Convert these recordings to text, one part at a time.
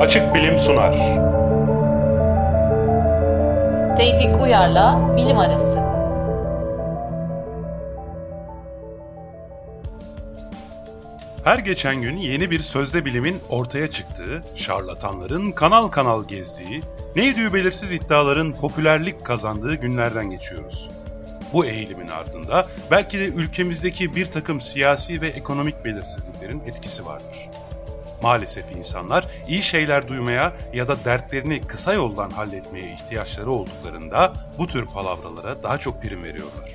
Açık Bilim sunar. Tevfik Uyar'la Bilim Arası. Her geçen gün yeni bir sözde bilimin ortaya çıktığı, şarlatanların kanal kanal gezdiği, neydi belirsiz iddiaların popülerlik kazandığı günlerden geçiyoruz. Bu eğilimin ardında belki de ülkemizdeki bir takım siyasi ve ekonomik belirsizliklerin etkisi vardır. Maalesef insanlar iyi şeyler duymaya ya da dertlerini kısa yoldan halletmeye ihtiyaçları olduklarında bu tür palavralara daha çok prim veriyorlar.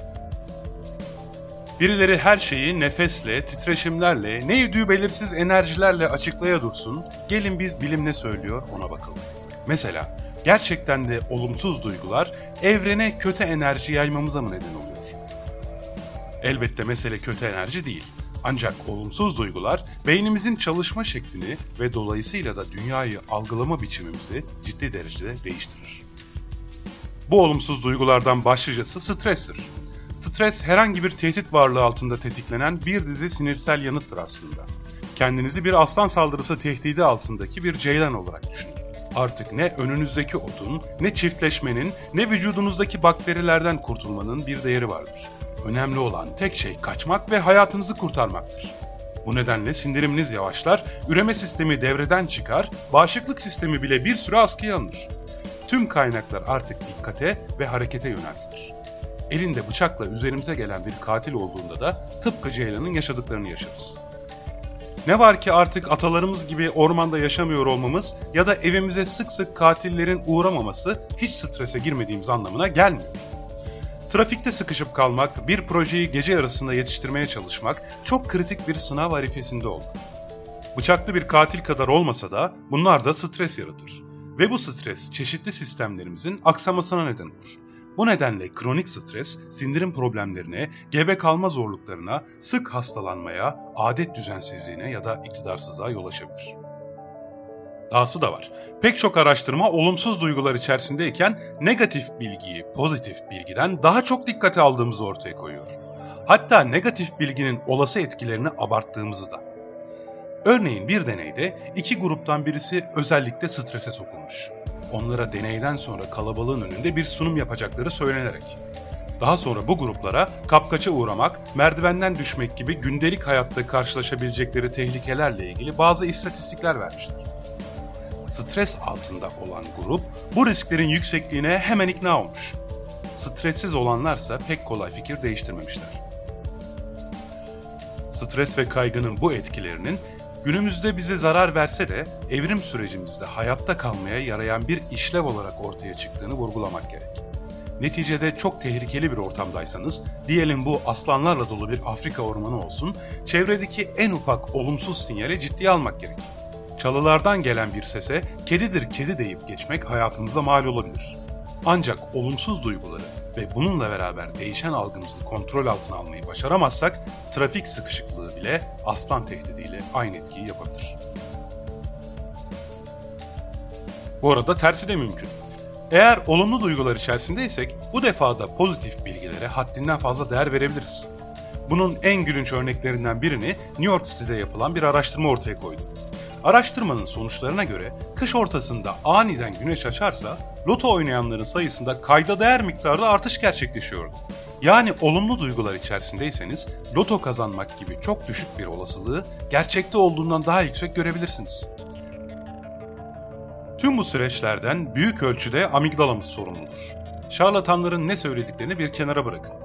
Birileri her şeyi nefesle, titreşimlerle, ne yediği belirsiz enerjilerle açıklaya dursun, gelin biz bilim ne söylüyor ona bakalım. Mesela gerçekten de olumsuz duygular evrene kötü enerji yaymamıza mı neden oluyor? Elbette mesele kötü enerji değil. Ancak olumsuz duygular beynimizin çalışma şeklini ve dolayısıyla da dünyayı algılama biçimimizi ciddi derecede değiştirir. Bu olumsuz duygulardan başlıcası strestir. Stres herhangi bir tehdit varlığı altında tetiklenen bir dizi sinirsel yanıttır aslında. Kendinizi bir aslan saldırısı tehdidi altındaki bir ceylan olarak düşünün. Artık ne önünüzdeki otun, ne çiftleşmenin, ne vücudunuzdaki bakterilerden kurtulmanın bir değeri vardır. Önemli olan tek şey kaçmak ve hayatınızı kurtarmaktır. Bu nedenle sindiriminiz yavaşlar, üreme sistemi devreden çıkar, bağışıklık sistemi bile bir süre askıya alınır. Tüm kaynaklar artık dikkate ve harekete yöneltilir. Elinde bıçakla üzerimize gelen bir katil olduğunda da tıpkı Ceylan'ın yaşadıklarını yaşarız. Ne var ki artık atalarımız gibi ormanda yaşamıyor olmamız ya da evimize sık sık katillerin uğramaması hiç strese girmediğimiz anlamına gelmiyor. Trafikte sıkışıp kalmak, bir projeyi gece yarısında yetiştirmeye çalışmak çok kritik bir sınav arifesinde oldu. Bıçaklı bir katil kadar olmasa da bunlar da stres yaratır. Ve bu stres çeşitli sistemlerimizin aksamasına neden olur. Bu nedenle kronik stres, sindirim problemlerine, gebe kalma zorluklarına, sık hastalanmaya, adet düzensizliğine ya da iktidarsızlığa yol açabilir. Dahası da var. Pek çok araştırma olumsuz duygular içerisindeyken negatif bilgiyi pozitif bilgiden daha çok dikkate aldığımızı ortaya koyuyor. Hatta negatif bilginin olası etkilerini abarttığımızı da. Örneğin bir deneyde iki gruptan birisi özellikle strese sokulmuş. Onlara deneyden sonra kalabalığın önünde bir sunum yapacakları söylenerek. Daha sonra bu gruplara kapkaça uğramak, merdivenden düşmek gibi gündelik hayatta karşılaşabilecekleri tehlikelerle ilgili bazı istatistikler vermişler. Stres altında olan grup bu risklerin yüksekliğine hemen ikna olmuş. Stressiz olanlarsa pek kolay fikir değiştirmemişler. Stres ve kaygının bu etkilerinin günümüzde bize zarar verse de evrim sürecimizde hayatta kalmaya yarayan bir işlev olarak ortaya çıktığını vurgulamak gerek. Neticede çok tehlikeli bir ortamdaysanız, diyelim bu aslanlarla dolu bir Afrika ormanı olsun, çevredeki en ufak olumsuz sinyale ciddiye almak gerek. Çalılardan gelen bir sese kedidir kedi deyip geçmek hayatımıza mal olabilir. Ancak olumsuz duyguları ve bununla beraber değişen algımızı kontrol altına almayı başaramazsak trafik sıkışıklığı bile aslan tehdidiyle aynı etkiyi yapabilir. Bu arada tersi de mümkün. Eğer olumlu duygular içerisindeysek bu defa da pozitif bilgilere haddinden fazla değer verebiliriz. Bunun en gülünç örneklerinden birini New York City'de yapılan bir araştırma ortaya koydu. Araştırmanın sonuçlarına göre kış ortasında aniden güneş açarsa loto oynayanların sayısında kayda değer miktarda artış gerçekleşiyordu. Yani olumlu duygular içerisindeyseniz loto kazanmak gibi çok düşük bir olasılığı gerçekte olduğundan daha yüksek görebilirsiniz. Tüm bu süreçlerden büyük ölçüde amigdalamız sorumludur. Şarlatanların ne söylediklerini bir kenara bırakın.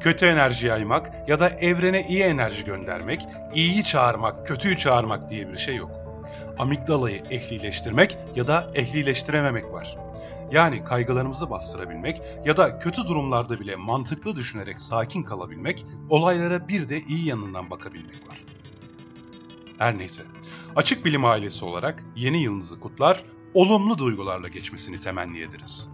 Kötü enerji yaymak ya da evrene iyi enerji göndermek, iyiyi çağırmak, kötüyü çağırmak diye bir şey yok amigdalayı ehlileştirmek ya da ehlileştirememek var. Yani kaygılarımızı bastırabilmek ya da kötü durumlarda bile mantıklı düşünerek sakin kalabilmek, olaylara bir de iyi yanından bakabilmek var. Her neyse, açık bilim ailesi olarak yeni yılınızı kutlar, olumlu duygularla geçmesini temenni ederiz.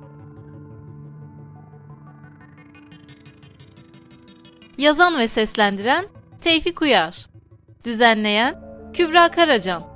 Yazan ve seslendiren Tevfik Uyar Düzenleyen Kübra Karacan